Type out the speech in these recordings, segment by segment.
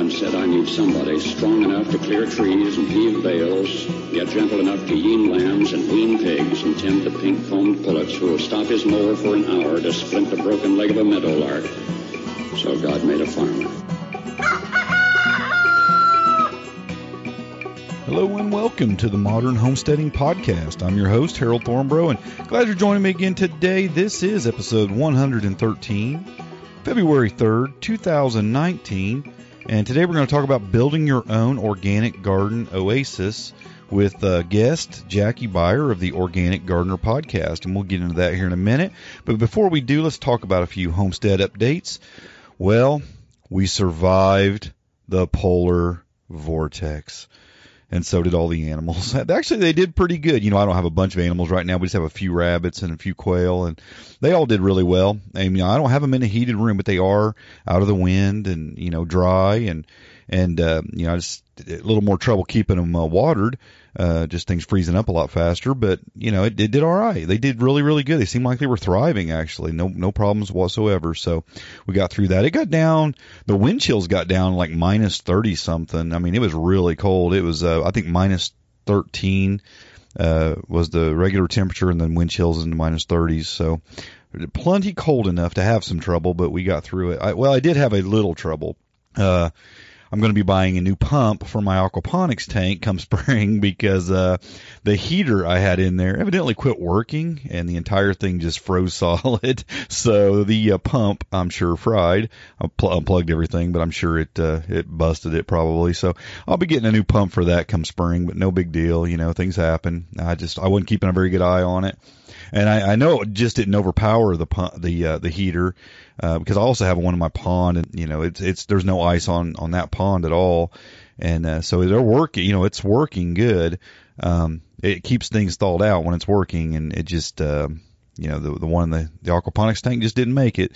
God said, I need somebody strong enough to clear trees and heave bales, yet gentle enough to yean lambs and wean pigs and tend the pink-combed pullets who will stop his mower for an hour to splint the broken leg of a meadowlark. So God made a farmer. Hello and welcome to the Modern Homesteading Podcast. I'm your host, Harold Thornbrough, and glad you're joining me again today. This is episode 113, February 3rd, 2019. And today we're going to talk about building your own organic garden oasis with uh, guest Jackie Beyer of the Organic Gardener podcast. And we'll get into that here in a minute. But before we do, let's talk about a few homestead updates. Well, we survived the polar vortex and so did all the animals. Actually, they did pretty good. You know, I don't have a bunch of animals right now. We just have a few rabbits and a few quail, and they all did really well. I mean, I don't have them in a heated room, but they are out of the wind and you know dry and and uh, you know just a little more trouble keeping them uh, watered uh, just things freezing up a lot faster. But you know, it, it did all right. They did really, really good. They seemed like they were thriving actually. No, no problems whatsoever. So we got through that. It got down. The wind chills got down like minus thirty something. I mean, it was really cold. It was, uh, I think minus thirteen uh, was the regular temperature, and then wind chills in the minus thirties. So plenty cold enough to have some trouble, but we got through it. I, well, I did have a little trouble. Uh, I'm going to be buying a new pump for my aquaponics tank come spring because uh, the heater I had in there evidently quit working and the entire thing just froze solid. so the uh, pump, I'm sure, fried. I pl- unplugged everything, but I'm sure it uh, it busted it probably. So I'll be getting a new pump for that come spring, but no big deal. You know, things happen. I just I wasn't keeping a very good eye on it and I, I know it just didn't overpower the the uh, the heater uh, because I also have one in my pond, and you know it's it's there's no ice on on that pond at all, and uh, so they're working. You know, it's working good. Um, it keeps things thawed out when it's working, and it just uh, you know the the one in the the aquaponics tank just didn't make it,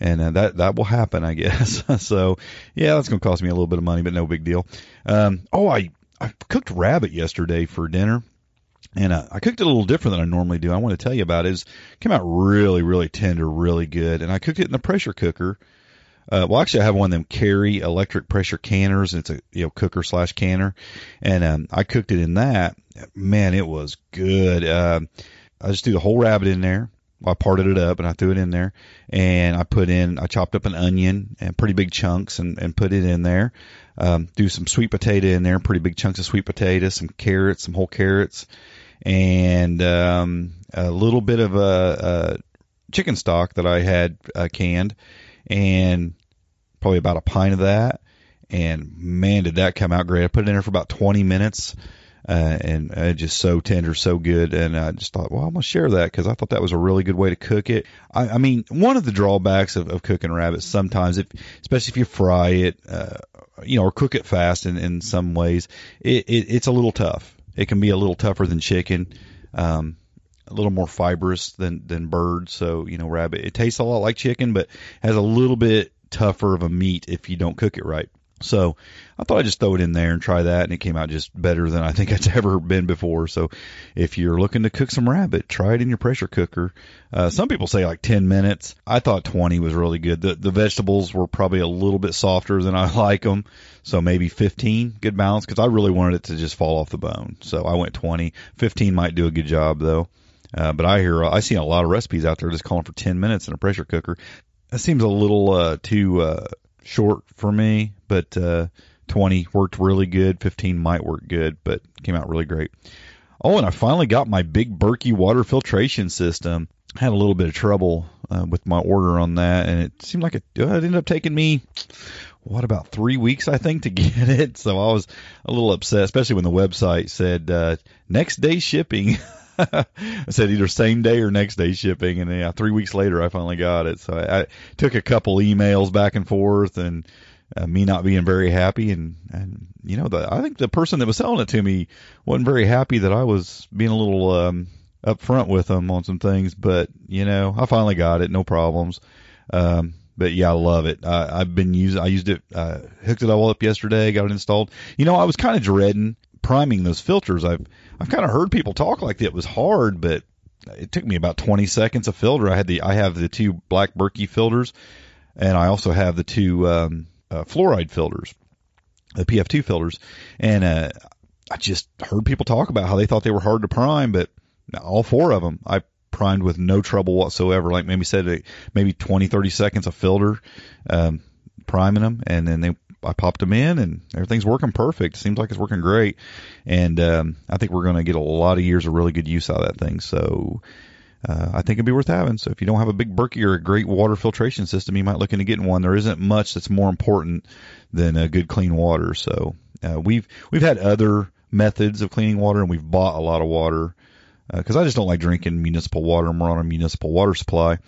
and uh, that that will happen, I guess. so yeah, that's gonna cost me a little bit of money, but no big deal. Um, oh, I I cooked rabbit yesterday for dinner and uh, I cooked it a little different than I normally do. I want to tell you about it. It's came out really, really tender, really good. And I cooked it in the pressure cooker. Uh, well, actually, I have one of them Carey electric pressure canners. It's a you know cooker slash canner, and um, I cooked it in that. Man, it was good. Uh, I just threw the whole rabbit in there. I parted it up and I threw it in there, and I put in. I chopped up an onion and pretty big chunks and and put it in there. Um, do some sweet potato in there, pretty big chunks of sweet potato, some carrots, some whole carrots and um, a little bit of a, a chicken stock that I had uh, canned, and probably about a pint of that. And man, did that come out great! I put it in there for about 20 minutes, uh, and uh, just so tender, so good. And I just thought, well, I'm gonna share that because I thought that was a really good way to cook it. I, I mean, one of the drawbacks of, of cooking rabbit sometimes, if especially if you fry it, uh, you know, or cook it fast in, in some ways, it, it, it's a little tough. It can be a little tougher than chicken, um, a little more fibrous than than bird. So you know, rabbit it tastes a lot like chicken, but has a little bit tougher of a meat if you don't cook it right. So I thought I'd just throw it in there and try that, and it came out just better than I think it's ever been before. So if you're looking to cook some rabbit, try it in your pressure cooker. Uh, some people say like 10 minutes. I thought 20 was really good. The the vegetables were probably a little bit softer than I like them, so maybe 15, good balance, because I really wanted it to just fall off the bone. So I went 20. 15 might do a good job though. Uh, but I hear I see a lot of recipes out there just calling for 10 minutes in a pressure cooker. That seems a little uh, too uh, short for me, but uh, 20 worked really good. 15 might work good, but came out really great. Oh, and I finally got my big Berkey water filtration system. Had a little bit of trouble uh, with my order on that, and it seemed like it, uh, it ended up taking me what about three weeks I think to get it. So I was a little upset, especially when the website said uh, next day shipping. I said either same day or next day shipping, and yeah, three weeks later I finally got it. So I, I took a couple emails back and forth, and uh, me not being very happy, and and you know the I think the person that was selling it to me wasn't very happy that I was being a little um, upfront with them on some things, but you know I finally got it, no problems. Um, but yeah, I love it. Uh, I've been using, I used it, uh, hooked it all up yesterday, got it installed. You know, I was kind of dreading priming those filters. I've, I've kind of heard people talk like it was hard, but it took me about 20 seconds of filter. I had the, I have the two black Berkey filters and I also have the two, um, uh, fluoride filters, the PF2 filters. And, uh, I just heard people talk about how they thought they were hard to prime, but all four of them, I primed with no trouble whatsoever. Like maybe said, maybe 20, 30 seconds of filter, um, priming them, and then they I popped them in, and everything's working perfect. Seems like it's working great, and um, I think we're going to get a lot of years of really good use out of that thing. So. Uh, I think it'd be worth having. So if you don't have a big Berkey or a great water filtration system, you might look into getting one. There isn't much that's more important than a good clean water. So uh, we've we've had other methods of cleaning water, and we've bought a lot of water because uh, I just don't like drinking municipal water. We're on a municipal water supply,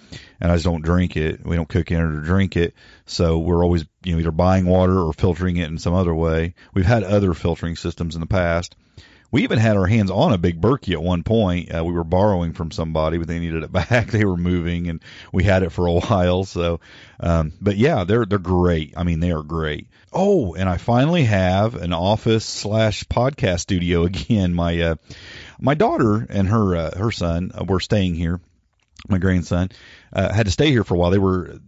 and I just don't drink it. We don't cook in it or drink it, so we're always you know either buying water or filtering it in some other way. We've had other filtering systems in the past. We even had our hands on a big Berkey at one point. Uh, we were borrowing from somebody, but they needed it back. they were moving, and we had it for a while. So, um, but yeah, they're they're great. I mean, they are great. Oh, and I finally have an office slash podcast studio again. My uh, my daughter and her uh, her son uh, were staying here. My grandson uh, had to stay here for a while. They were,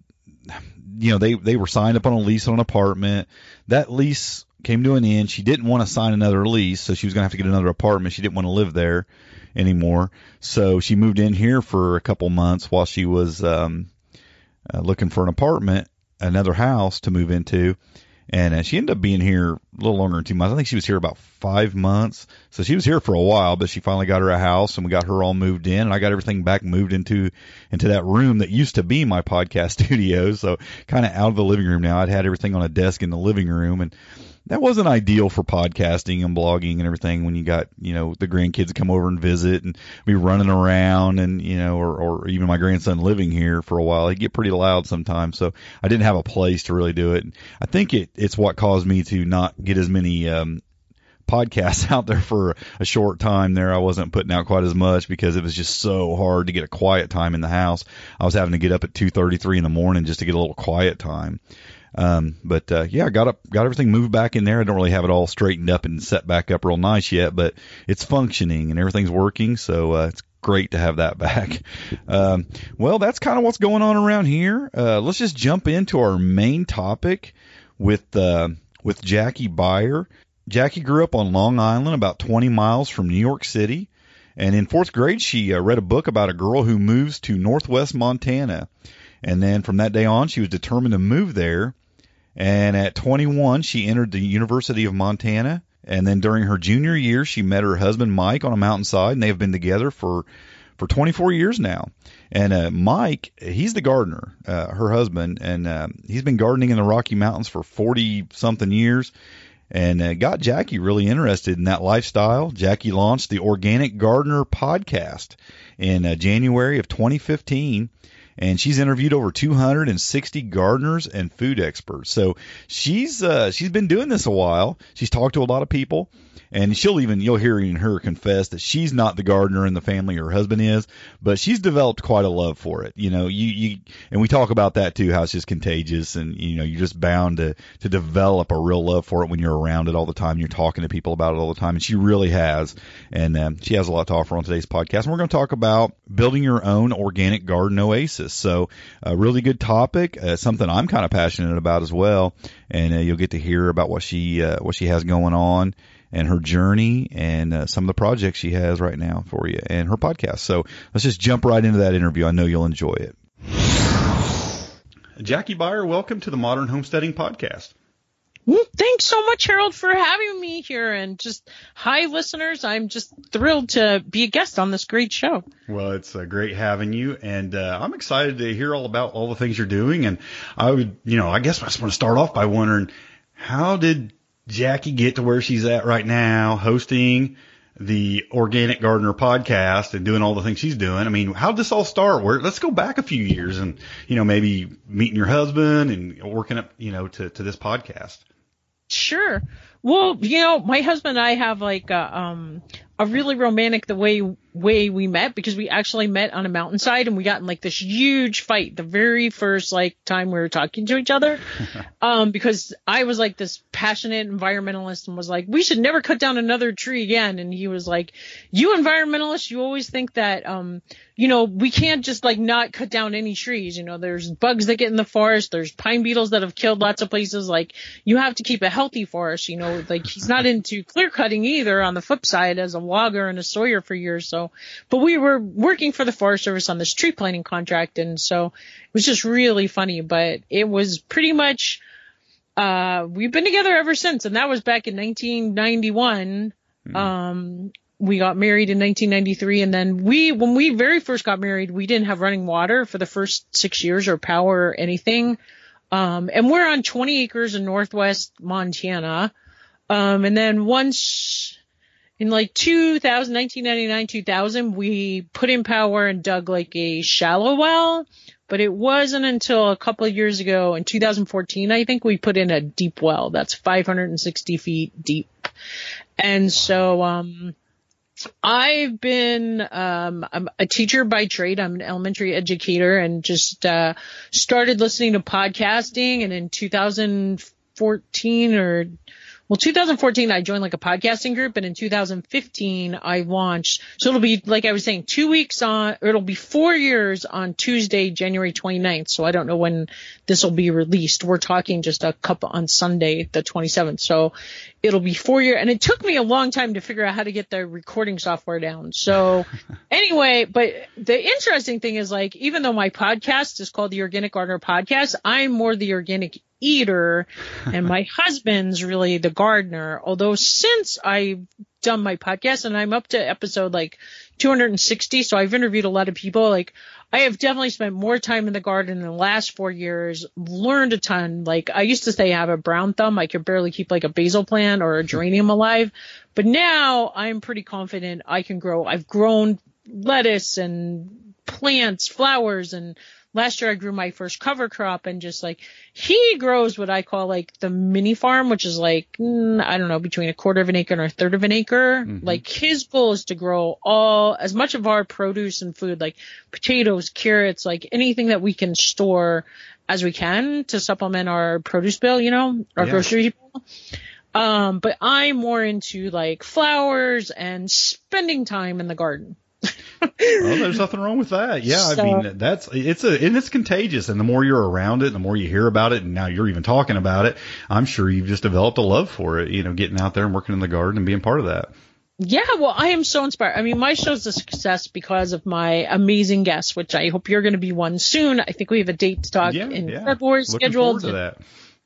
you know, they they were signed up on a lease on an apartment. That lease came to an end. She didn't want to sign another lease, so she was going to have to get another apartment. She didn't want to live there anymore, so she moved in here for a couple months while she was um, uh, looking for an apartment, another house to move into and uh, she ended up being here a little longer than two months. I think she was here about five months, so she was here for a while. But she finally got her a house, and we got her all moved in, and I got everything back moved into into that room that used to be my podcast studio. So kind of out of the living room now. I'd had everything on a desk in the living room, and that wasn't ideal for podcasting and blogging and everything when you got you know the grandkids come over and visit and be running around and you know or, or even my grandson living here for a while. He'd get pretty loud sometimes so I didn't have a place to really do it. And I think it it's what caused me to not get as many um podcasts out there for a short time there. I wasn't putting out quite as much because it was just so hard to get a quiet time in the house. I was having to get up at 2:33 in the morning just to get a little quiet time um, but uh, yeah, I got up, got everything moved back in there. I don't really have it all straightened up and set back up real nice yet, but it's functioning and everything's working. So uh, it's great to have that back. Um, well, that's kind of what's going on around here. Uh, let's just jump into our main topic with uh, with Jackie Beyer. Jackie grew up on Long Island, about 20 miles from New York City. And in fourth grade, she uh, read a book about a girl who moves to northwest Montana. And then from that day on, she was determined to move there. And at 21, she entered the University of Montana. And then during her junior year, she met her husband Mike on a mountainside, and they have been together for for 24 years now. And uh, Mike, he's the gardener, uh, her husband, and uh, he's been gardening in the Rocky Mountains for 40 something years, and uh, got Jackie really interested in that lifestyle. Jackie launched the Organic Gardener podcast in uh, January of 2015 and she's interviewed over 260 gardeners and food experts. So she's uh, she's been doing this a while. She's talked to a lot of people, and she'll even you'll hear in her confess that she's not the gardener in the family her husband is but she's developed quite a love for it. You know you you and we talk about that too how it's just contagious and you know you're just bound to to develop a real love for it when you're around it all the time. You're talking to people about it all the time and she really has. And um, she has a lot to offer on today's podcast. And we're going to talk about building your own organic garden oasis so a really good topic uh, something i'm kind of passionate about as well and uh, you'll get to hear about what she uh, what she has going on and her journey and uh, some of the projects she has right now for you and her podcast. So let's just jump right into that interview. I know you'll enjoy it. Jackie Beyer, welcome to the Modern Homesteading Podcast. Thanks so much, Harold, for having me here. And just hi, listeners. I'm just thrilled to be a guest on this great show. Well, it's uh, great having you, and uh, I'm excited to hear all about all the things you're doing. And I would, you know, I guess I just want to start off by wondering how did Jackie get to where she's at right now, hosting the Organic Gardener podcast and doing all the things she's doing. I mean, how did this all start? Where let's go back a few years and you know maybe meeting your husband and working up you know to to this podcast. Sure. Well, you know, my husband and I have like a, um, a really romantic the way way we met because we actually met on a mountainside and we got in like this huge fight the very first like time we were talking to each other. Um because I was like this passionate environmentalist and was like we should never cut down another tree again. And he was like you environmentalists you always think that um you know we can't just like not cut down any trees. You know there's bugs that get in the forest there's pine beetles that have killed lots of places. Like you have to keep a healthy forest. You know like he's not into clear cutting either on the flip side as a logger and a sawyer for years. So, but we were working for the Forest Service on this tree planting contract. And so it was just really funny, but it was pretty much, uh, we've been together ever since. And that was back in 1991. Mm-hmm. Um, we got married in 1993 and then we when we very first got married we didn't have running water for the first six years or power or anything um, and we're on 20 acres in northwest montana um, and then once in like 2000, 1999, 2000, we put in power and dug like a shallow well, but it wasn't until a couple of years ago in 2014, I think we put in a deep well that's 560 feet deep. And so, um, I've been um, I'm a teacher by trade. I'm an elementary educator and just uh, started listening to podcasting. And in 2014 or well, 2014, I joined like a podcasting group, and in 2015, I launched. So it'll be like I was saying, two weeks on, or it'll be four years on Tuesday, January 29th. So I don't know when this will be released. We're talking just a couple on Sunday, the 27th. So it'll be four year, and it took me a long time to figure out how to get the recording software down. So anyway, but the interesting thing is like, even though my podcast is called the Organic Gardener Podcast, I'm more the organic eater and my husband's really the gardener. Although since I've done my podcast and I'm up to episode like 260, so I've interviewed a lot of people, like I have definitely spent more time in the garden in the last four years, learned a ton. Like I used to say I have a brown thumb. I could barely keep like a basil plant or a geranium alive. But now I'm pretty confident I can grow. I've grown lettuce and plants, flowers and last year I grew my first cover crop and just like he grows what I call like the mini farm, which is like mm, I don't know between a quarter of an acre and a third of an acre. Mm-hmm. Like his goal is to grow all as much of our produce and food, like potatoes, carrots, like anything that we can store as we can to supplement our produce bill, you know, our yeah. grocery bill. Um, but I'm more into like flowers and spending time in the garden well, there's nothing wrong with that. Yeah, so, I mean that's it's a and it's contagious, and the more you're around it, the more you hear about it, and now you're even talking about it. I'm sure you've just developed a love for it. You know, getting out there and working in the garden and being part of that. Yeah, well, I am so inspired. I mean, my show's a success because of my amazing guests, which I hope you're going to be one soon. I think we have a date to talk yeah, in yeah. February Looking scheduled. Forward to that.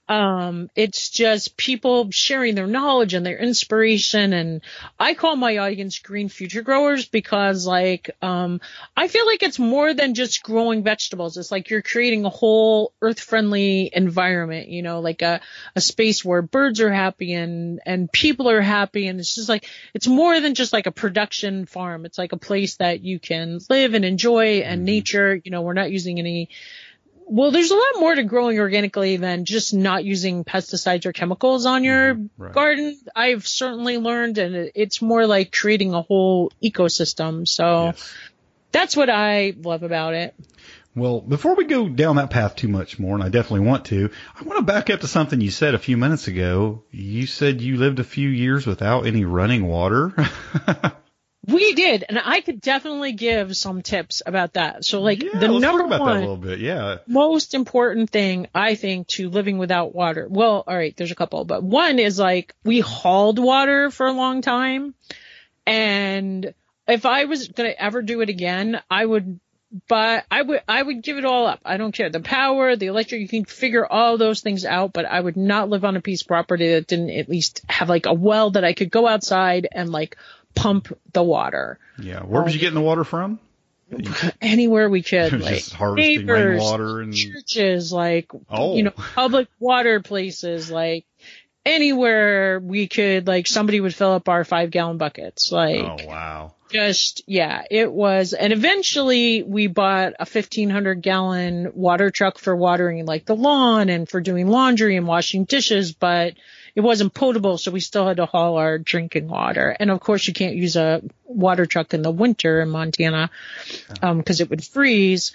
Um, it's just people sharing their knowledge and their inspiration. And I call my audience green future growers because like, um, I feel like it's more than just growing vegetables. It's like you're creating a whole earth friendly environment, you know, like a, a space where birds are happy and, and people are happy. And it's just like, it's more than just like a production farm. It's like a place that you can live and enjoy and mm-hmm. nature, you know, we're not using any, well, there's a lot more to growing organically than just not using pesticides or chemicals on your Mm-hmm. Right. garden. I've certainly learned, and it's more like creating a whole ecosystem. So Yes. that's what I love about it. Well, before we go down that path too much more, and I definitely want to, I want to back up to something you said a few minutes ago. You said you lived a few years without any running water. We did, and I could definitely give some tips about that. So, like yeah, the number one, that a little bit. Yeah. most important thing I think to living without water. Well, all right, there's a couple, but one is like we hauled water for a long time. And if I was going to ever do it again, I would but I would I would give it all up. I don't care the power, the electric. You can figure all those things out, but I would not live on a piece of property that didn't at least have like a well that I could go outside and like pump the water. Yeah. Where was you getting the water from? Anywhere we could, Just like harvesting neighbors, rainwater and churches, like Oh. you know, public water places, like anywhere we could, like somebody would fill up our five gallon buckets, like oh wow. just yeah it was and eventually we bought a 1500 gallon water truck for watering like the lawn and for doing laundry and washing dishes but it wasn't potable so we still had to haul our drinking water and of course you can't use a water truck in the winter in montana because um, it would freeze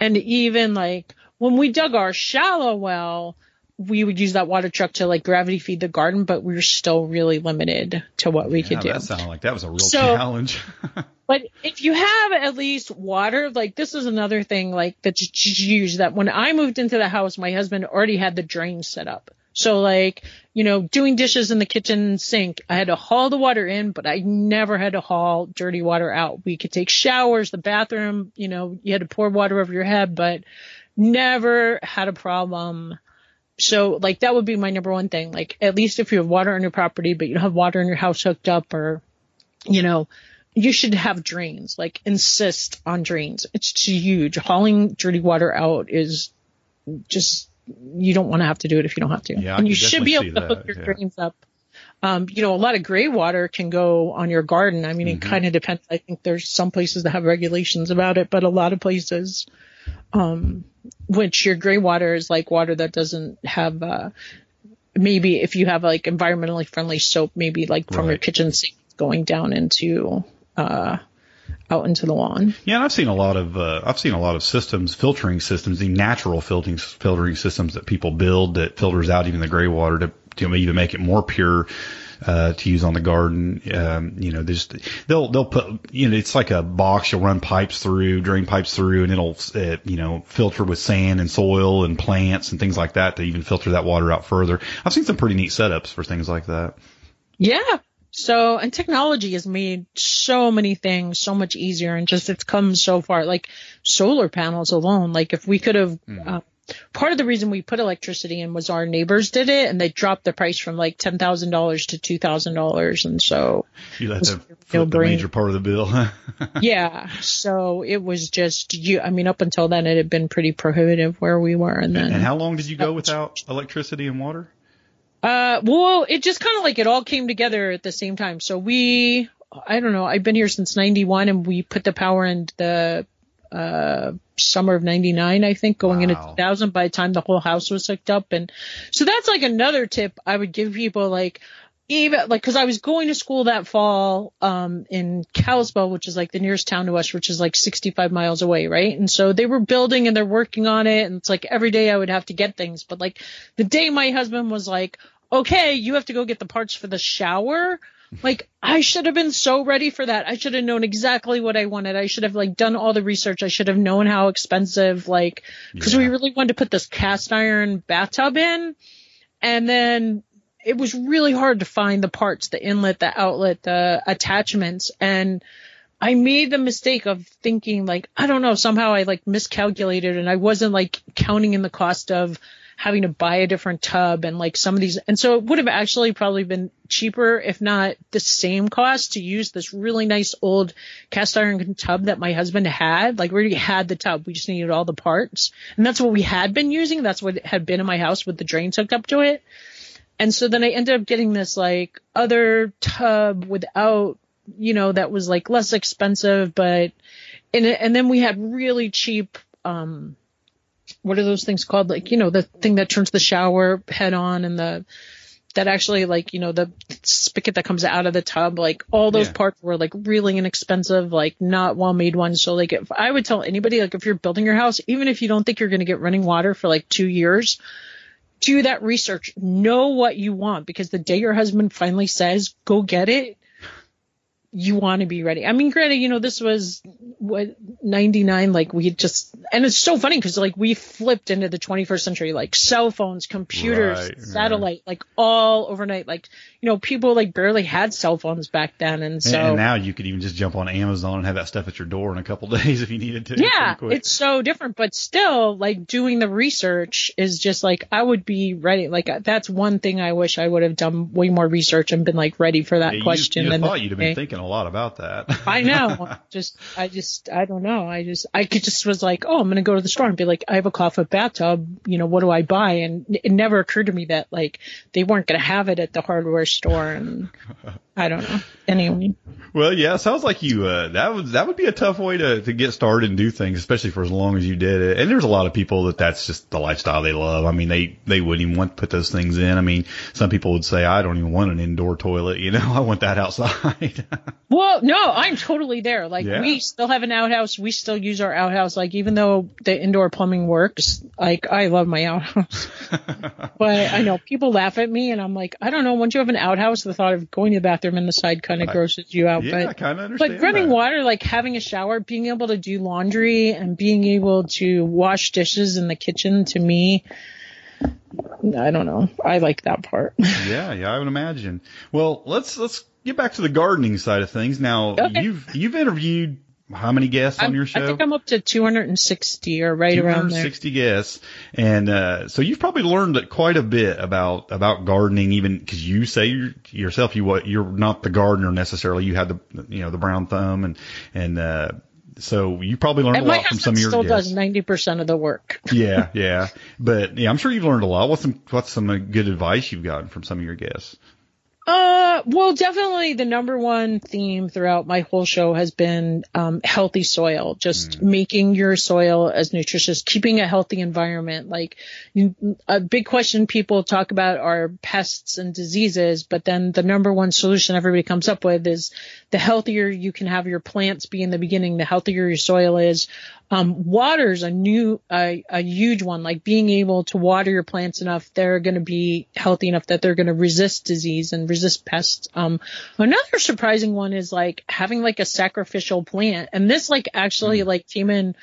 and even like when we dug our shallow well we would use that water truck to like gravity feed the garden but we were still really limited to what we Yeah, could do that sounded like that was a real So- challenge. but if you have at least water, like this is another thing, like that's huge. That when I moved into the house, my husband already had the drain set up. So like, you know, doing dishes in the kitchen sink, I had to haul the water in, but I never had to haul dirty water out. We could take showers, the bathroom, you know, you had to pour water over your head, but never had a problem. So like that would be my number one thing. Like at least if you have water on your property, but you don't have water in your house hooked up or, you know, you should have drains. Like insist on drains. It's huge. Hauling dirty water out is just you don't want to have to do it if you don't have to. Yeah, and you should be able to hook your yeah. drains up. Um, you know, a lot of gray water can go on your garden. I mean, Mm-hmm. it kind of depends. I think there's some places that have regulations about it, but a lot of places, um, which your gray water is like water that doesn't have, uh, maybe if you have like environmentally friendly soap, maybe like from your kitchen sink going down into, uh, out into the lawn. Yeah, and I've seen a lot of uh, I've seen a lot of systems, filtering systems, the natural filtering filtering systems that people build that filters out even the gray water to to even make it more pure. Uh, to use on the garden, um, you know, there's, they'll, they'll put, you know, it's like a box you'll run pipes through, drain pipes through, and it'll, uh, you know, filter with sand and soil and plants and things like that to even filter that water out further. I've seen some pretty neat setups for things like that. Yeah. So, and technology has made so many things so much easier and just it's come so far. Like solar panels alone, like if we could have, uh, part of the reason we put electricity in was our neighbors did it and they dropped the price from like $10,000 to $2,000. And so, You let them flip the major part of the bill. yeah. So it was just you, I mean, up until then it had been pretty prohibitive where we were. And then, and how long did you go without electricity and water? Uh, well, it just kind of like it all came together at the same time. So we, I don't know, I've been here since 91 and we put the power in the, uh, summer of 99, I think, going into 2000 by the time the whole house was hooked up. And so that's like another tip I would give people like, even like, cause I was going to school that fall, um, in Kalispell, which is like the nearest town to us, which is like 65 miles away. Right. And so they were building and they're working on it. And it's like every day I would have to get things, but like the day my husband was like, okay, you have to go get the parts for the shower. Like I should have been so ready for that. I should have known exactly what I wanted. I should have like done all the research. I should have known how expensive like because we really wanted to put this cast iron bathtub in and then it was really hard to find the parts, the inlet, the outlet, the attachments and I made the mistake of thinking like, I don't know, somehow I like miscalculated and I wasn't like counting in the cost of having to buy a different tub and like some of these. And so it would have actually probably been cheaper, if not the same cost to use this really nice old cast iron tub that my husband had. Like we already had the tub. We just needed all the parts and that's what we had been using. That's what had been in my house with the drains hooked up to it. And so then I ended up getting this like other tub without, you know, that was like less expensive, but, and, and then we had really cheap, um, what are those things called? Like, you know, the thing that turns the shower head on and the, that actually like, you know, the spigot that comes out of the tub, like all those Yeah. parts were like really inexpensive, like not well made ones. So like if I would tell anybody, like if you're building your house, even if you don't think you're going to get running water for like two years, do that research, know what you want because the day your husband finally says, go get it, you want to be ready. I mean, granted, you know, this was what 99, like we just, and it's so funny because like we flipped into the 21st century, like cell phones, computers, Right, satellite, like all overnight. Like, you know, people like barely had cell phones back then. And so, and, and now you could even just jump on Amazon and have that stuff at your door in a couple days if you needed to. yeah, it's so different, but still, like doing the research is just like I would be ready. Like uh, that's one thing I wish I would have done way more research and been like ready for that Yeah, you- question. You, than thought you'd have been thinking a lot about that. I know. just, I just, I don't know. I just, I could just was like, oh, I'm gonna go to the store and be like, I have a clawfoot bathtub. You know, what do I buy? And it never occurred to me that like they weren't gonna have it at the hardware store, and I don't know. Anyway, Well, yeah, sounds like you. Uh, that would that would be a tough way to to get started and do things, especially for as long as you did it. And there's a lot of people that that's just the lifestyle they love. I mean, they they wouldn't even want to put those things in. I mean, some people would say, I don't even want an indoor toilet. You know, I want that outside. Well, no, I'm totally there. Like Yeah. we still have an outhouse. We still use our outhouse. Like even though the indoor plumbing works, like I love my outhouse. but I know people laugh at me and I'm like, I don't know. Once you have an outhouse, the thought of going to the bathroom in the side kind of grosses you out. yeah, I but kind of understand. but running that. water, like having a shower, being able to do laundry and being able to wash dishes in the kitchen to me, I don't know. I like that part. Yeah, yeah, I would imagine. Well, let's let's get back to the gardening side of things. Now, Okay. you've you've interviewed how many guests on I'm- your show? I think I'm up to 260 or right around there. 260 guests, and uh, so you've probably learned quite a bit about about gardening, even because you say you're, yourself you what you're not the gardener necessarily. You had the you know the brown thumb, and and uh, so you probably learned And a lot from some of your still guests. does ninety percent of the work. yeah, yeah, but yeah, I'm sure you've learned a lot. What's some what's some uh, good advice you've gotten from some of your guests? Uh, well, definitely the number one theme throughout my whole show has been um, healthy soil. Just making your soil as nutritious, keeping a healthy environment. Like a big question people talk about are pests and diseases, but then the number one solution everybody comes up with is the healthier you can have your plants be in the beginning, the healthier your soil is. Um, water's a new, a a huge one. Like being able to water your plants enough, they're going to be healthy enough that they're going to resist disease and resist pests. Um, another surprising one is like having like a sacrificial plant, and this like actually like came in.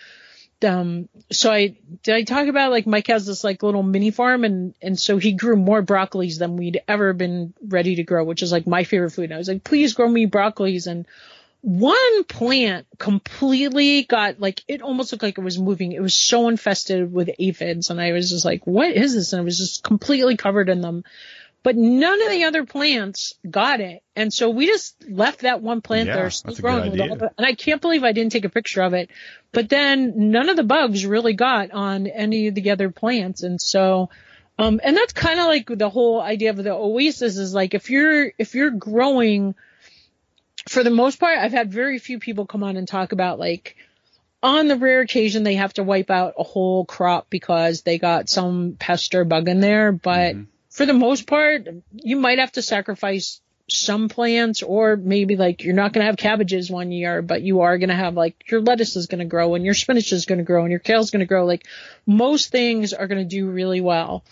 Um, so I did I talk about like Mike has this like little mini farm, and and so he grew more broccolis than we'd ever been ready to grow, which is like my favorite food. And I was like, please grow me broccolis and one plant completely got like it almost looked like it was moving. It was so infested with aphids, and I was just like, "What is this?" And it was just completely covered in them. But none of the other plants got it, and so we just left that one plant Yeah, there, still growing with all the. And I can't believe I didn't take a picture of it. But then none of the bugs really got on any of the other plants, and so. Um, and that's kind of like the whole idea of the oasis is like if you're if you're growing for the most part, I've had very few people come on and talk about like on the rare occasion they have to wipe out a whole crop because they got some pest or bug in there. But mm-hmm. for the most part, you might have to sacrifice some plants or maybe like you're not going to have cabbages one year, but you are going to have like your lettuce is going to grow and your spinach is going to grow and your kale is going to grow. Like most things are going to do really well.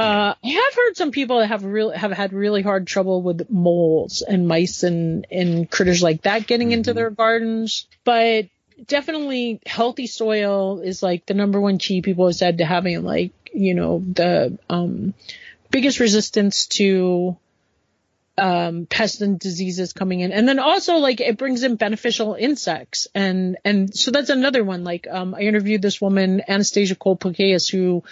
Uh, I have heard some people that have real have had really hard trouble with moles and mice and and critters like that getting into their gardens, but definitely healthy soil is like the number one key people have said to having like you know the um biggest resistance to um pests and diseases coming in. And then also like it brings in beneficial insects. And and so that's another one. Like um i interviewed this woman anastasia cole who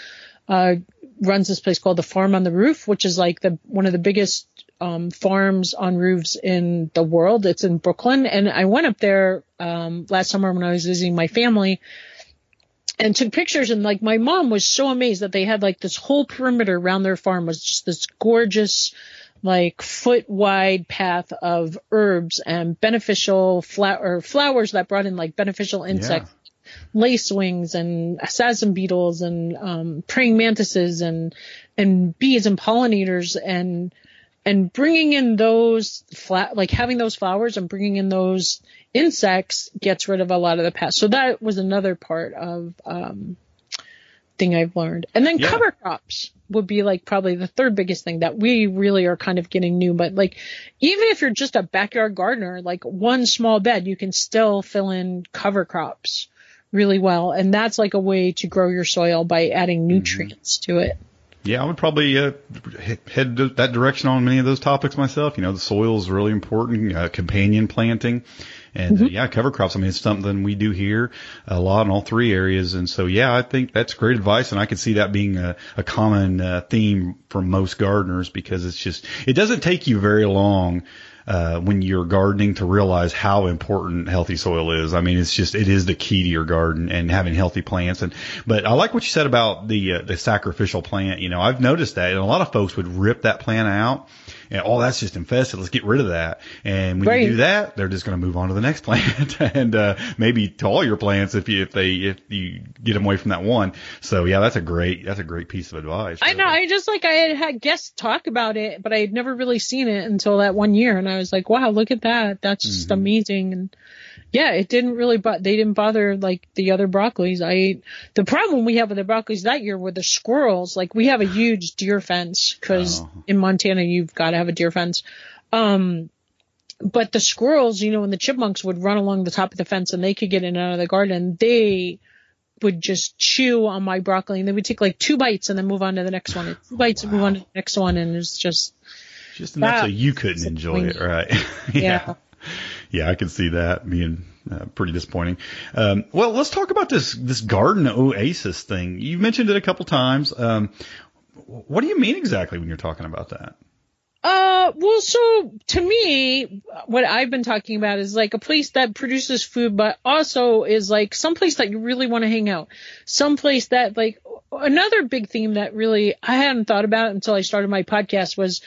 uh runs this place called the Farm on the Roof, which is like the one of the biggest um, farms on roofs in the world. It's in Brooklyn, and I went up there um, last summer when I was visiting my family and took pictures. And like my mom was so amazed that they had like this whole perimeter around their farm was just this gorgeous like foot wide path of herbs and beneficial or flowers that brought in like beneficial insects lacewings and assassin beetles and um, praying mantises and and bees and pollinators and and bringing in those flat like having those flowers and bringing in those insects gets rid of a lot of the pests. So that was another part of um, thing I've learned. And then Yeah. cover crops would be like probably the third biggest thing that we really are kind of getting new. But like, even if you're just a backyard gardener, like one small bed, you can still fill in cover crops really well. And that's like a way to grow your soil by adding Mm-hmm. nutrients to it. Yeah, I would probably uh, head that direction on many of those topics myself. You know, the soil is really important, uh, companion planting, and uh, yeah, cover crops. I mean, it's something we do here a lot in all three areas, and so yeah, I think that's great advice, and I could see that being a, a common uh, theme for most gardeners because it's just it doesn't take you very long. Uh, when you're gardening to realize how important healthy soil is. I mean, it's just, it is the key to your garden and having healthy plants. And, but I like what you said about the, uh, the sacrificial plant. You know, I've noticed that and a lot of folks would rip that plant out and, oh, that's just infested. Let's get rid of that. And when Right. you do that, they're just going to move on to the next plant and, uh, maybe to all your plants if you, if they, if you get them away from that one. So yeah, that's a great, that's a great piece of advice. I know. I just like I had had guests talk about it, but I had never really seen it until that one year, and I was like, "Wow, look at that! That's just Mm-hmm. amazing!" And yeah, it didn't really, but they didn't bother like the other broccolis. I ate. The problem we have with the broccolis that year were the squirrels. Like we have a huge deer fence because Oh. in Montana you've got to have a deer fence. Um, but the squirrels, you know, and the chipmunks would run along the top of the fence and they could get in and out of the garden. They would just chew on my broccoli and they would take like two bites and then move on to the next one and two bites and move on to the next one and it's just Just enough so you couldn't enjoy it, right? Yeah. yeah, I can see that being uh, pretty disappointing. Um, well, let's talk about this this garden oasis thing. You mentioned it a couple times. Um, what do you mean exactly when you're talking about that? Uh, well, so to me, what I've been talking about is like a place that produces food, but also is like some place that you really want to hang out. Some place that like another big theme that really I hadn't thought about until I started my podcast was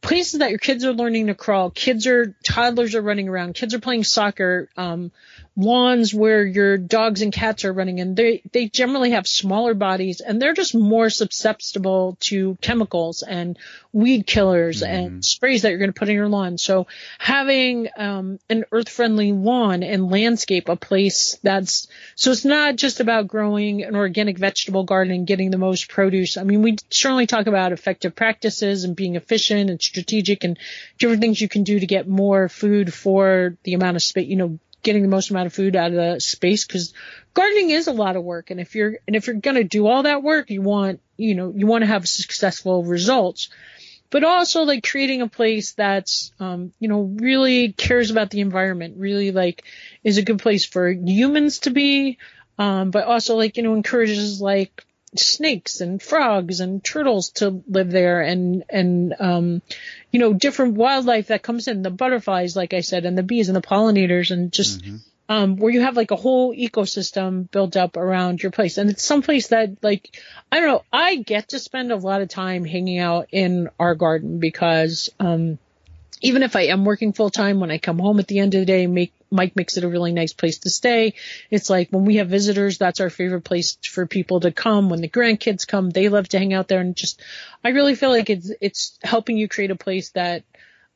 places that your kids are learning to crawl, kids are toddlers are running around, kids are playing soccer, um, lawns where your dogs and cats are running and they they generally have smaller bodies and they're just more susceptible to chemicals and weed killers and sprays that you're going to put in your lawn. So having um, an earth friendly lawn and landscape a place that's so it's not just about growing an organic vegetable garden and getting the most produce. I mean, we certainly talk about effective practices and being efficient and strategic and different things you can do to get more food for the amount of space, you know, getting the most amount of food out of the space because gardening is a lot of work. And if you're, and if you're going to do all that work, you want, you know, you want to have successful results but also like creating a place that's um, you know really cares about the environment really like is a good place for humans to be um, but also like you know encourages like snakes and frogs and turtles to live there and and um, you know different wildlife that comes in the butterflies like i said and the bees and the pollinators and just um, where you have like a whole ecosystem built up around your place. And it's someplace that like, I don't know, I get to spend a lot of time hanging out in our garden because, um, even if I am working full time, when I come home at the end of the day, make, Mike makes it a really nice place to stay. It's like when we have visitors, that's our favorite place for people to come. When the grandkids come, they love to hang out there and just, I really feel like it's, it's helping you create a place that,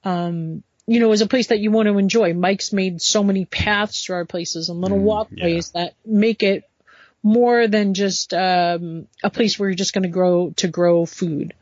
um, you know, is a place that you want to enjoy. Mike's made so many paths through our places and little walkways that make it more than just um, a place where you're just going to grow to grow food.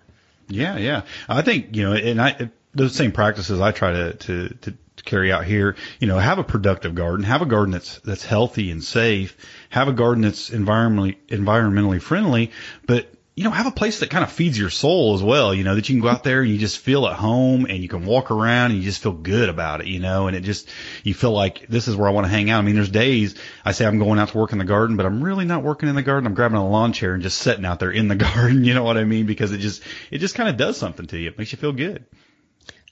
Yeah, yeah. I think you know, and I those same practices I try to to to carry out here. You know, have a productive garden, have a garden that's that's healthy and safe, have a garden that's environmentally environmentally friendly, but you know, have a place that kind of feeds your soul as well, you know, that you can go out there and you just feel at home and you can walk around and you just feel good about it, you know, and it just, you feel like this is where I want to hang out. I mean, there's days I say I'm going out to work in the garden, but I'm really not working in the garden. I'm grabbing a lawn chair and just sitting out there in the garden. You know what I mean? Because it just, it just kind of does something to you. It makes you feel good.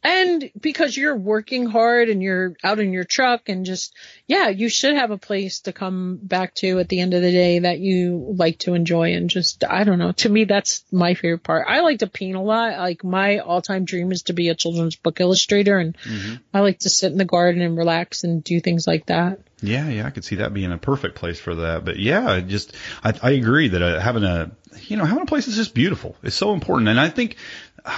And because you're working hard and you're out in your truck and just, yeah, you should have a place to come back to at the end of the day that you like to enjoy and just, I don't know. To me, that's my favorite part. I like to paint a lot. Like my all time dream is to be a children's book illustrator and mm-hmm. I like to sit in the garden and relax and do things like that. Yeah, yeah, I could see that being a perfect place for that. But yeah, just I, I agree that uh, having a you know having a place is just beautiful. It's so important, and I think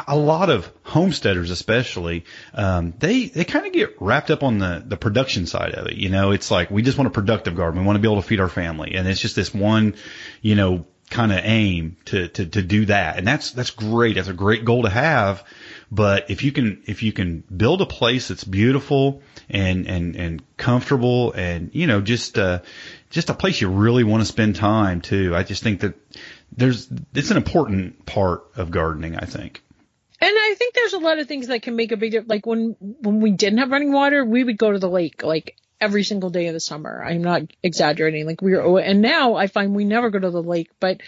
a lot of homesteaders, especially, um, they they kind of get wrapped up on the the production side of it. You know, it's like we just want a productive garden. We want to be able to feed our family, and it's just this one, you know, kind of aim to, to, to do that. And that's, that's great. That's a great goal to have. But if you can, if you can build a place that's beautiful and, and, and comfortable and, you know, just, uh, just a place you really want to spend time too. I just think that there's, it's an important part of gardening, I think. And I think there's a lot of things that can make a big difference. Like when, when we didn't have running water, we would go to the lake like every single day of the summer. I'm not exaggerating. Like we were, and now I find we never go to the lake, but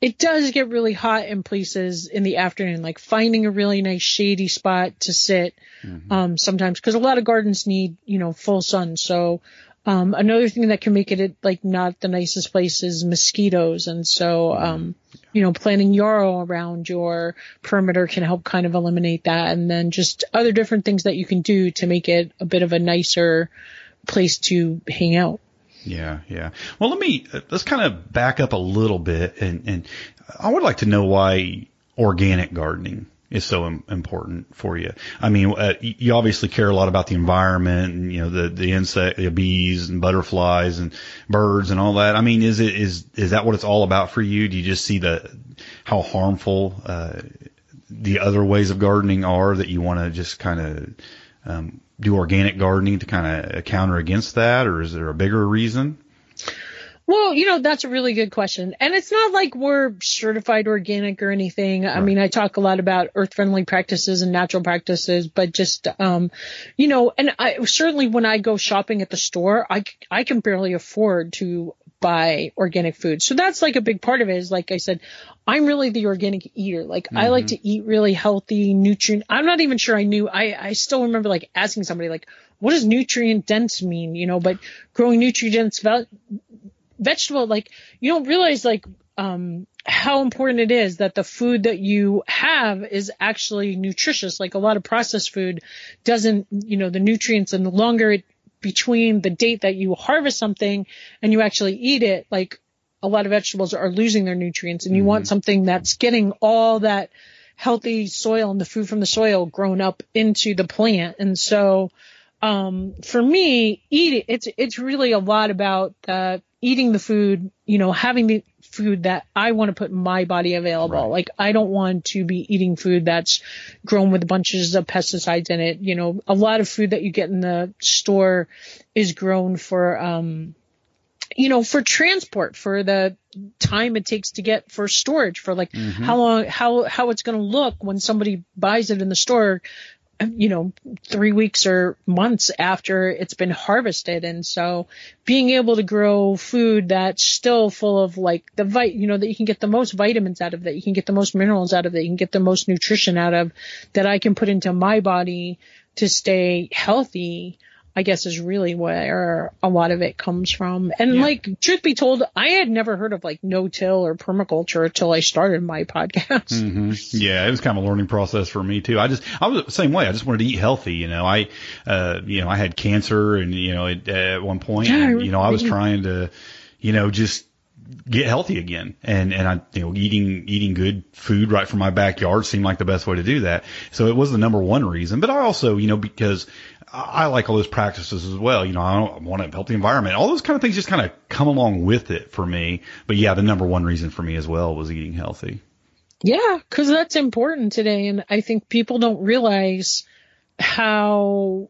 it does get really hot in places in the afternoon, like finding a really nice shady spot to sit, mm-hmm. um, sometimes, cause a lot of gardens need, you know, full sun. So, um, another thing that can make it like not the nicest place is mosquitoes. And so, mm-hmm. um, you know, planting yarrow around your perimeter can help kind of eliminate that. And then just other different things that you can do to make it a bit of a nicer place to hang out. Yeah, yeah. Well, let me let's kind of back up a little bit, and and I would like to know why organic gardening is so important for you. I mean, uh, you obviously care a lot about the environment and, you know, the, the insect, the bees and butterflies and birds and all that. I mean, is it, is, is that what it's all about for you? Do you just see the, how harmful, uh, the other ways of gardening are that you want to just kind of, um, do organic gardening to kind of counter against that, or is there a bigger reason? Well, you know, that's a really good question. And it's not like we're certified organic or anything. Right. I mean, I talk a lot about earth friendly practices and natural practices, but just, um, you know, and I certainly when I go shopping at the store, I, I can barely afford to buy organic food. So that's like a big part of it is like I said, I'm really the organic eater. Like mm-hmm. I like mm-hmm. to eat really healthy, nutrient. I'm not even sure I knew. I, I still remember like asking somebody like, what does nutrient dense mean? You know, but growing nutrient dense ve- vegetable, like you don't realize like, um, how important it is that the food that you have is actually nutritious. Like a lot of processed food doesn't, you know, the nutrients and the longer it between the date that you harvest something and you actually eat it, like a lot of vegetables are losing their nutrients and you mm-hmm. want something that's getting all that healthy soil and the food from the soil grown up into the plant. And so, um, for me, eat it's, it's really a lot about, uh, eating the food, you know, having the food that I want to put in my body available. Right. Like I don't want to be eating food that's grown with bunches of pesticides in it. You know, a lot of food that you get in the store is grown for, um, you know, for transport, for the time it takes to get for storage, for like mm-hmm. how long, how, how it's going to look when somebody buys it in the store you know, three weeks or months after it's been harvested. And so being able to grow food that's still full of like the vit, you know, that you can get the most vitamins out of, that you can get the most minerals out of, that you can get the most nutrition out of, that I can put into my body to stay healthy. I guess is really where a lot of it comes from. And yeah. like, truth be told, I had never heard of like no-till or permaculture until I started my podcast. Mm-hmm. Yeah, it was kind of a learning process for me too. I just, I was the same way. I just wanted to eat healthy. You know, I, uh, you know, I had cancer and, you know, at, at one point, yeah, and, you know, I was trying to, you know, just get healthy again. And, and I, you know, eating, eating good food right from my backyard seemed like the best way to do that. So it was the number one reason. But I also, you know, because I like all those practices as well. You know, I want a healthy environment. All those kind of things just kind of come along with it for me. But yeah, the number one reason for me as well was eating healthy. Yeah, because that's important today. And I think people don't realize how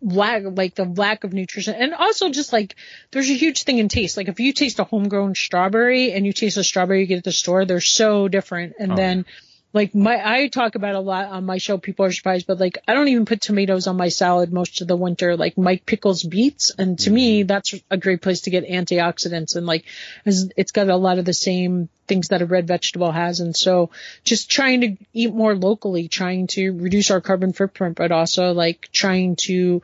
lack like the lack of nutrition and also just like there's a huge thing in taste like if you taste a homegrown strawberry and you taste a strawberry you get at the store they're so different and oh, then like my I talk about a lot on my show. People are surprised, but like I don't even put tomatoes on my salad most of the winter. Like Mike pickles beets, and to mm-hmm. me that's a great place to get antioxidants and like it's got a lot of the same things that a red vegetable has. And so just trying to eat more locally, trying to reduce our carbon footprint, but also like trying to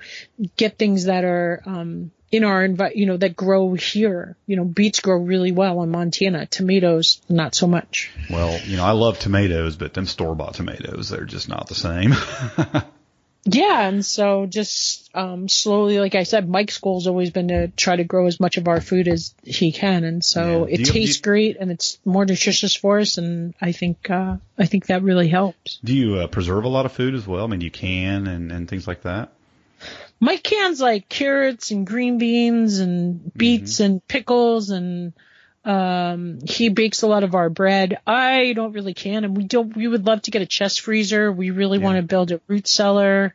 get things that are um, in our envi- you know, that grow here. You know, beets grow really well in Montana. Tomatoes, not so much. Well, you know, I love tomatoes, but them store bought tomatoes, they're just not the same. yeah, and so just um, slowly, like I said, Mike's goal has always been to try to grow as much of our food as he can, and so yeah. it you, tastes you, great and it's more nutritious for us, and I think uh, I think that really helps. Do you uh, preserve a lot of food as well? I mean, you can and and things like that. Mike cans like carrots and green beans and beets mm-hmm. and pickles and Um, he bakes a lot of our bread. I don't really can, and we don't. We would love to get a chest freezer. We really Yeah. want to build a root cellar.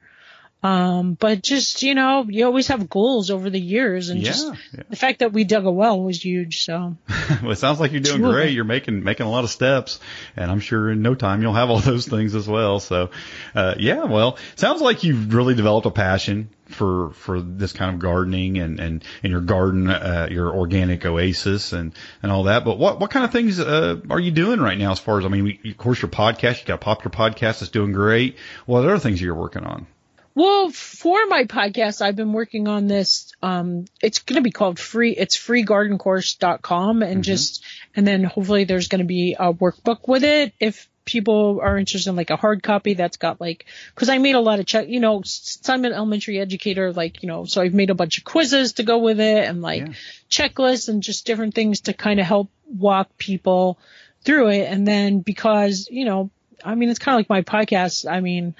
Um, but just you know, you always have goals over the years, and Yeah, just yeah. the fact that we dug a well was huge. So well, it sounds like you're doing Sure. great. You're making making a lot of steps, and I'm sure in no time you'll have all those things as well. So, uh, yeah, well, sounds like you've really developed a passion for for this kind of gardening and and and your garden, uh, your organic oasis and and all that. But what what kind of things uh, are you doing right now? As far as I mean, we, of course, your podcast. You got a popular podcast that's doing great. What other things you're working on? Well, for my podcast, I've been working on this. Um, it's going to be called free. It's freegardencourse.com and just, and then hopefully there's going to be a workbook with it. If people are interested in like a hard copy that's got like, cause I made a lot of check, you know, since I'm an elementary educator, like, you know, so I've made a bunch of quizzes to go with it and like Yeah. checklists and just different things to kind of help walk people through it. And then because, you know, I mean, it's kind of like my podcast. I mean,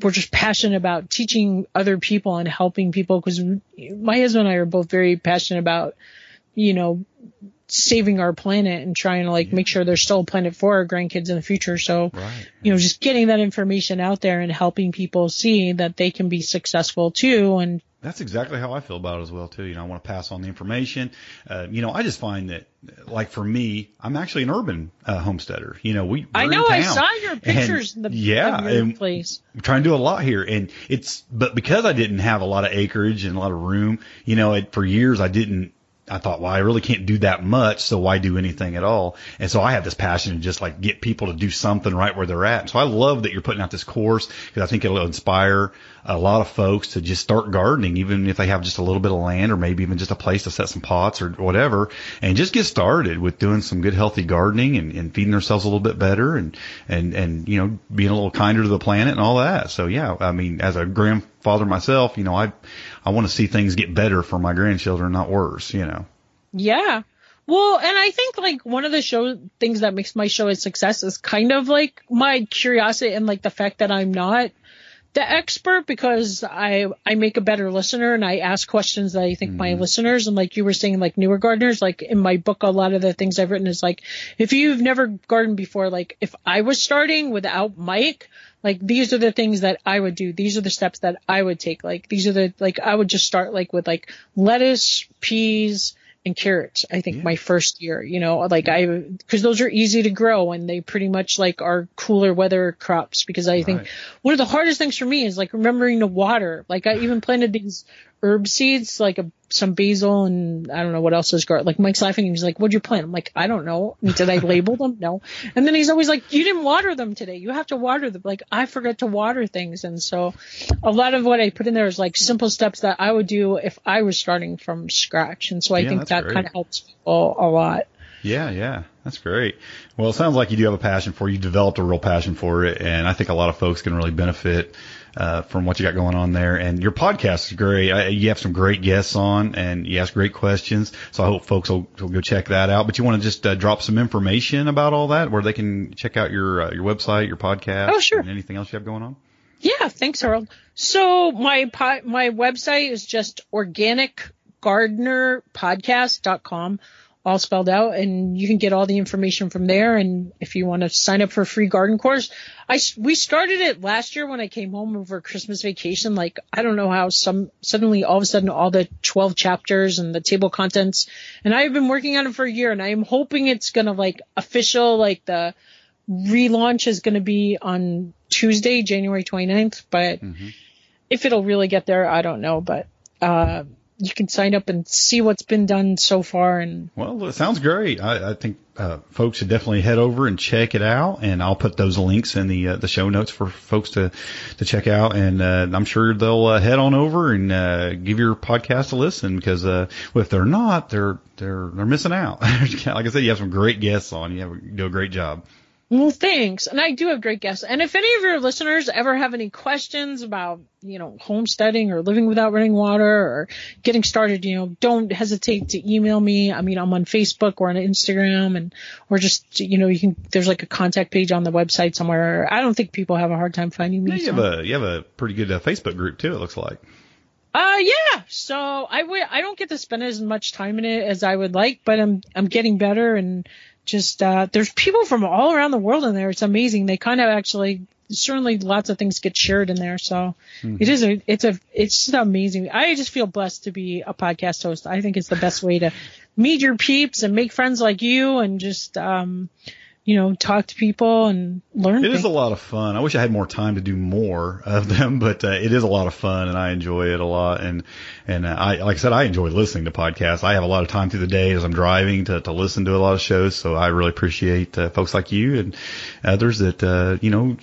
we're just passionate about teaching other people and helping people because my husband and I are both very passionate about, you know, saving our planet and trying to like make sure there's still a planet for our grandkids in the future. So, Right. you know, just getting that information out there and helping people see that they can be successful too. And That's exactly how I feel about it as well too. You know, I want to pass on the information. Uh, you know, I just find that, like for me, I'm actually an urban uh, homesteader. You know, we. I know I saw your And, pictures in the yeah, and place. I'm trying to do a lot here, and it's but because I didn't have a lot of acreage and a lot of room, you know, it, for years I didn't. I thought, well, I really can't do that much, so why do anything at all? And so I have this passion to just like get people to do something right where they're at. So I love that you're putting out this course because I think it'll inspire a lot of folks to just start gardening, even if they have just a little bit of land or maybe even just a place to set some pots or whatever, and just get started with doing some good healthy gardening and, and feeding themselves a little bit better and and and you know being a little kinder to the planet and all that. So yeah, I mean, as a grandfather myself, you know, I I want to see things get better for my grandchildren, not worse. You know. Yeah. Well, and I think like one of the show things that makes my show a success is kind of like my curiosity and like the fact that I'm not the expert because I I make a better listener and I ask questions that I think my mm-hmm. listeners and like you were saying like newer gardeners like in my book a lot of the things I've written is like if you've never gardened before like if I was starting without Mike like these are the things that I would do. These are the steps that I would take. Like these are the like I would just start like with like lettuce peas and carrots. I think my first year, you know, like I, cause those are easy to grow and they pretty much like are cooler weather crops because I think one of the hardest things for me is like remembering to water. Like I even planted these herb seeds, like a, some basil and I don't know what else is growing. Like Mike's laughing. He's like, what'd you plant? I'm like, I don't know. Did I label them? No. And then he's always like, you didn't water them today. You have to water them. Like I forget to water things. And so a lot of what I put in there is like simple steps that I would do if I was starting from scratch. And so I Yeah, think that kind of helps people a lot. Yeah, yeah, that's great. Well, it sounds like you do have a passion for it. You developed a real passion for it, and I think a lot of folks can really benefit uh, from what you got going on there. And your podcast is great. I, you have some great guests on, and you ask great questions. So I hope folks will, will go check that out. But you want to just uh, drop some information about all that, where they can check out your uh, your website, your podcast, Oh, sure. and anything else you have going on. Yeah, thanks, Harold. So my po- my website is just organicgardenerpodcast.com, all spelled out, and you can get all the information from there. And if you want to sign up for a free garden course, I, we started it last year when I came home over Christmas vacation. Like I don't know how some suddenly all of a sudden all the 12 chapters and the table contents, and I've been working on it for a year, and I am hoping it's gonna like official like the relaunch is going to be on Tuesday, January 29th, but if it'll really get there, I don't know, but, uh, you can sign up and see what's been done so far and Well, it sounds great. I, I think uh, folks should definitely head over and check it out, and I'll put those links in the uh, the show notes for folks to to check out. And uh, I'm sure they'll uh, head on over and uh, give your podcast a listen because uh, if they're not, they're they're they're missing out. like I said, you have some great guests on. You, have, you do a great job. Well, thanks. And I do have great guests. And if any of your listeners ever have any questions about, you know, homesteading or living without running water or getting started, you know, don't hesitate to email me. I mean, I'm on Facebook or on Instagram and, or just, you know, you can, there's like a contact page on the website somewhere. I don't think people have a hard time finding me. Yeah, you so. have a you have a pretty good uh, Facebook group too. It looks like. Uh, yeah. So I w- I don't get to spend as much time in it as I would like, but I'm I'm getting better and just uh, there's people from all around the world in there. It's amazing. They kind of actually certainly lots of things get shared in there. So Mm-hmm. it is a it's a it's just amazing. I just feel blessed to be a podcast host. I think it's the best way to meet your peeps and make friends like you and just um you know talk to people and learn. It is things. a lot of fun. I wish I had more time to do more of them, but uh, it is a lot of fun, and I enjoy it a lot. And and uh, I, like I said, I enjoy listening to podcasts. I have a lot of time through the day as I'm driving to to listen to a lot of shows. So I really appreciate uh, folks like you and others that uh, you know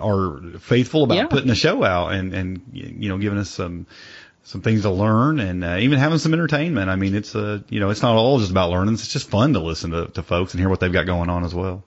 are faithful about Yeah. putting the show out and and you know giving us some some things to learn and uh, even having some entertainment. I mean, it's uh, you know, it's not all just about learning. It's just fun to listen to, to folks and hear what they've got going on as well.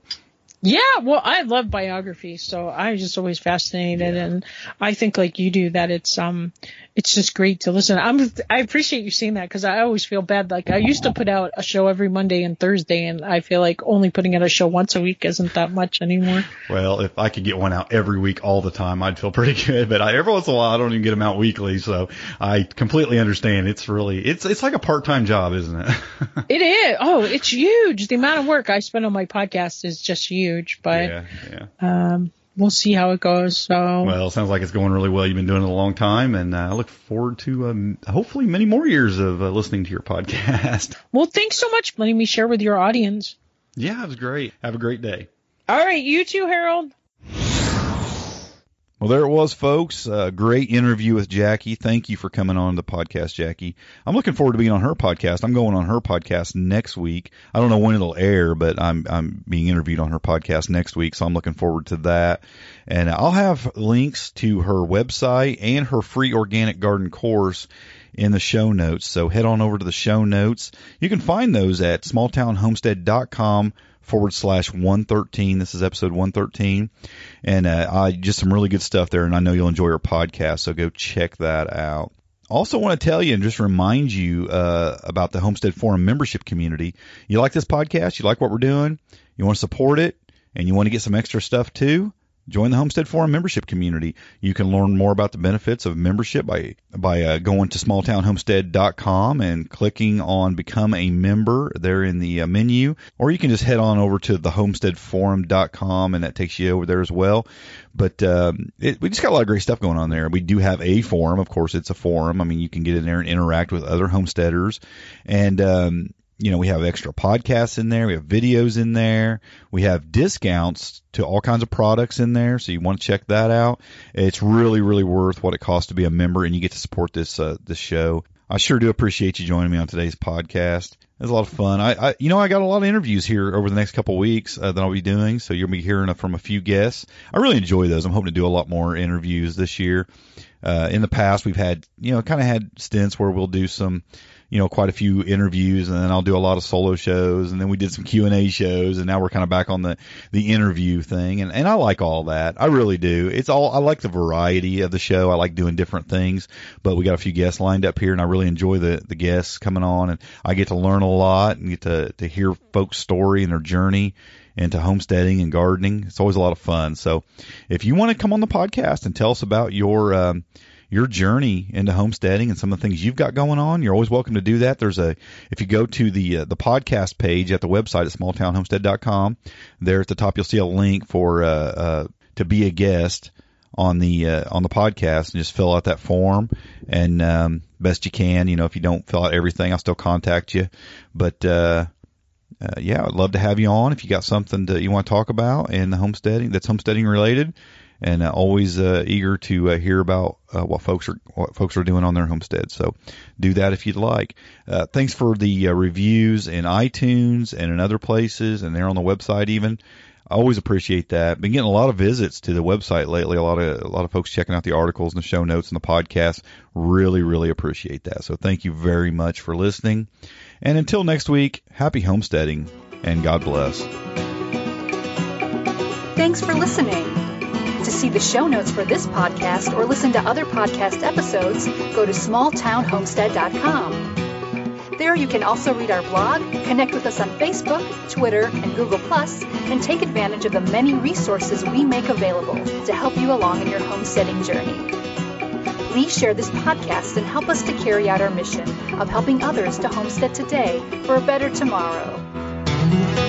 Yeah, well, I love biography, so I'm just always fascinated, and I think like you do that it's um, it's just great to listen. I'm I appreciate you saying that because I always feel bad. Like I used to put out a show every Monday and Thursday, and I feel like only putting out a show once a week isn't that much anymore. Well, if I could get one out every week all the time, I'd feel pretty good. But I, every once in a while, I don't even get them out weekly, so I completely understand. It's really it's it's like a part time job, isn't it? It is. Oh, it's huge. The amount of work I spend on my podcast is just huge, but yeah, yeah. um, we'll see how it goes. So Well, it sounds like it's going really well. You've been doing it a long time, and uh, I look forward to um, hopefully many more years of uh, listening to your podcast. well, thanks so much for letting me share with your audience. yeah, it was great. Have a great day. All right, you too, Harold. Well, there it was, folks. A great interview with Jackie. Thank you for coming on the podcast, Jackie. I'm looking forward to being on her podcast. I'm going on her podcast next week. I don't know when it'll air, but I'm I'm being interviewed on her podcast next week, so I'm looking forward to that. And I'll have links to her website and her free organic garden course in the show notes. So head on over to the show notes. You can find those at smalltownhomestead.com forward slash 113. This is episode 113. And uh, I just some really good stuff there, and I know you'll enjoy our podcast, so go check that out. Also, want to tell you and just remind you uh, about the Homestead Forum membership community. You like this podcast? You like what we're doing? You want to support it? And you want to get some extra stuff too? Join the Homestead Forum membership community. You can learn more about the benefits of membership by by uh, going to smalltownhomestead.com and clicking on become a member there in the uh, menu, or you can just head on over to thehomesteadforum.com and that takes you over there as well. But um, it, we just got a lot of great stuff going on there. We do have a forum, of course, it's a forum. I mean, you can get in there and interact with other homesteaders, and um, you know, we have extra podcasts in there. We have videos in there. We have discounts to all kinds of products in there. So you want to check that out. It's really, really worth what it costs to be a member and you get to support this, uh, this show. I sure do appreciate you joining me on today's podcast. It was a lot of fun. I, I you know, I got a lot of interviews here over the next couple of weeks uh, that I'll be doing. So you'll be hearing from a few guests. I really enjoy those. I'm hoping to do a lot more interviews this year. Uh, in the past, we've had, you know, kind of had stints where we'll do some, you know, quite a few interviews and then I'll do a lot of solo shows and then we did some Q and A shows and now we're kind of back on the, the interview thing. And, and I like all that. I really do. It's all, I like the variety of the show. I like doing different things, but we got a few guests lined up here and I really enjoy the, the guests coming on and I get to learn a lot and get to, to hear folks' story and their journey into homesteading and gardening. It's always a lot of fun. So if you want to come on the podcast and tell us about your, um, your journey into homesteading and some of the things you've got going on, you're always welcome to do that. There's a if you go to the uh, the podcast page at the website at smalltownhomestead.com, there at the top you'll see a link for uh, uh, to be a guest on the uh, on the podcast and just fill out that form and um, best you can. You know, if you don't fill out everything, I'll still contact you. But uh, uh, yeah, I'd love to have you on if you got something that you want to talk about in the homesteading that's homesteading related and uh, always uh, eager to uh, hear about uh, what folks are what folks are doing on their homestead. So do that if you'd like. Uh, thanks for the uh, reviews in iTunes and in other places, and there on the website even. I always appreciate that. Been getting a lot of visits to the website lately. A lot of a lot of folks checking out the articles and the show notes and the podcast. Really, really appreciate that. So thank you very much for listening. And until next week, happy homesteading and God bless. Thanks for listening. To see the show notes for this podcast or listen to other podcast episodes, go to smalltownhomestead.com. There you can also read our blog, connect with us on Facebook, Twitter, and Google+, and take advantage of the many resources we make available to help you along in your homesteading journey. Please share this podcast and help us to carry out our mission of helping others to homestead today for a better tomorrow.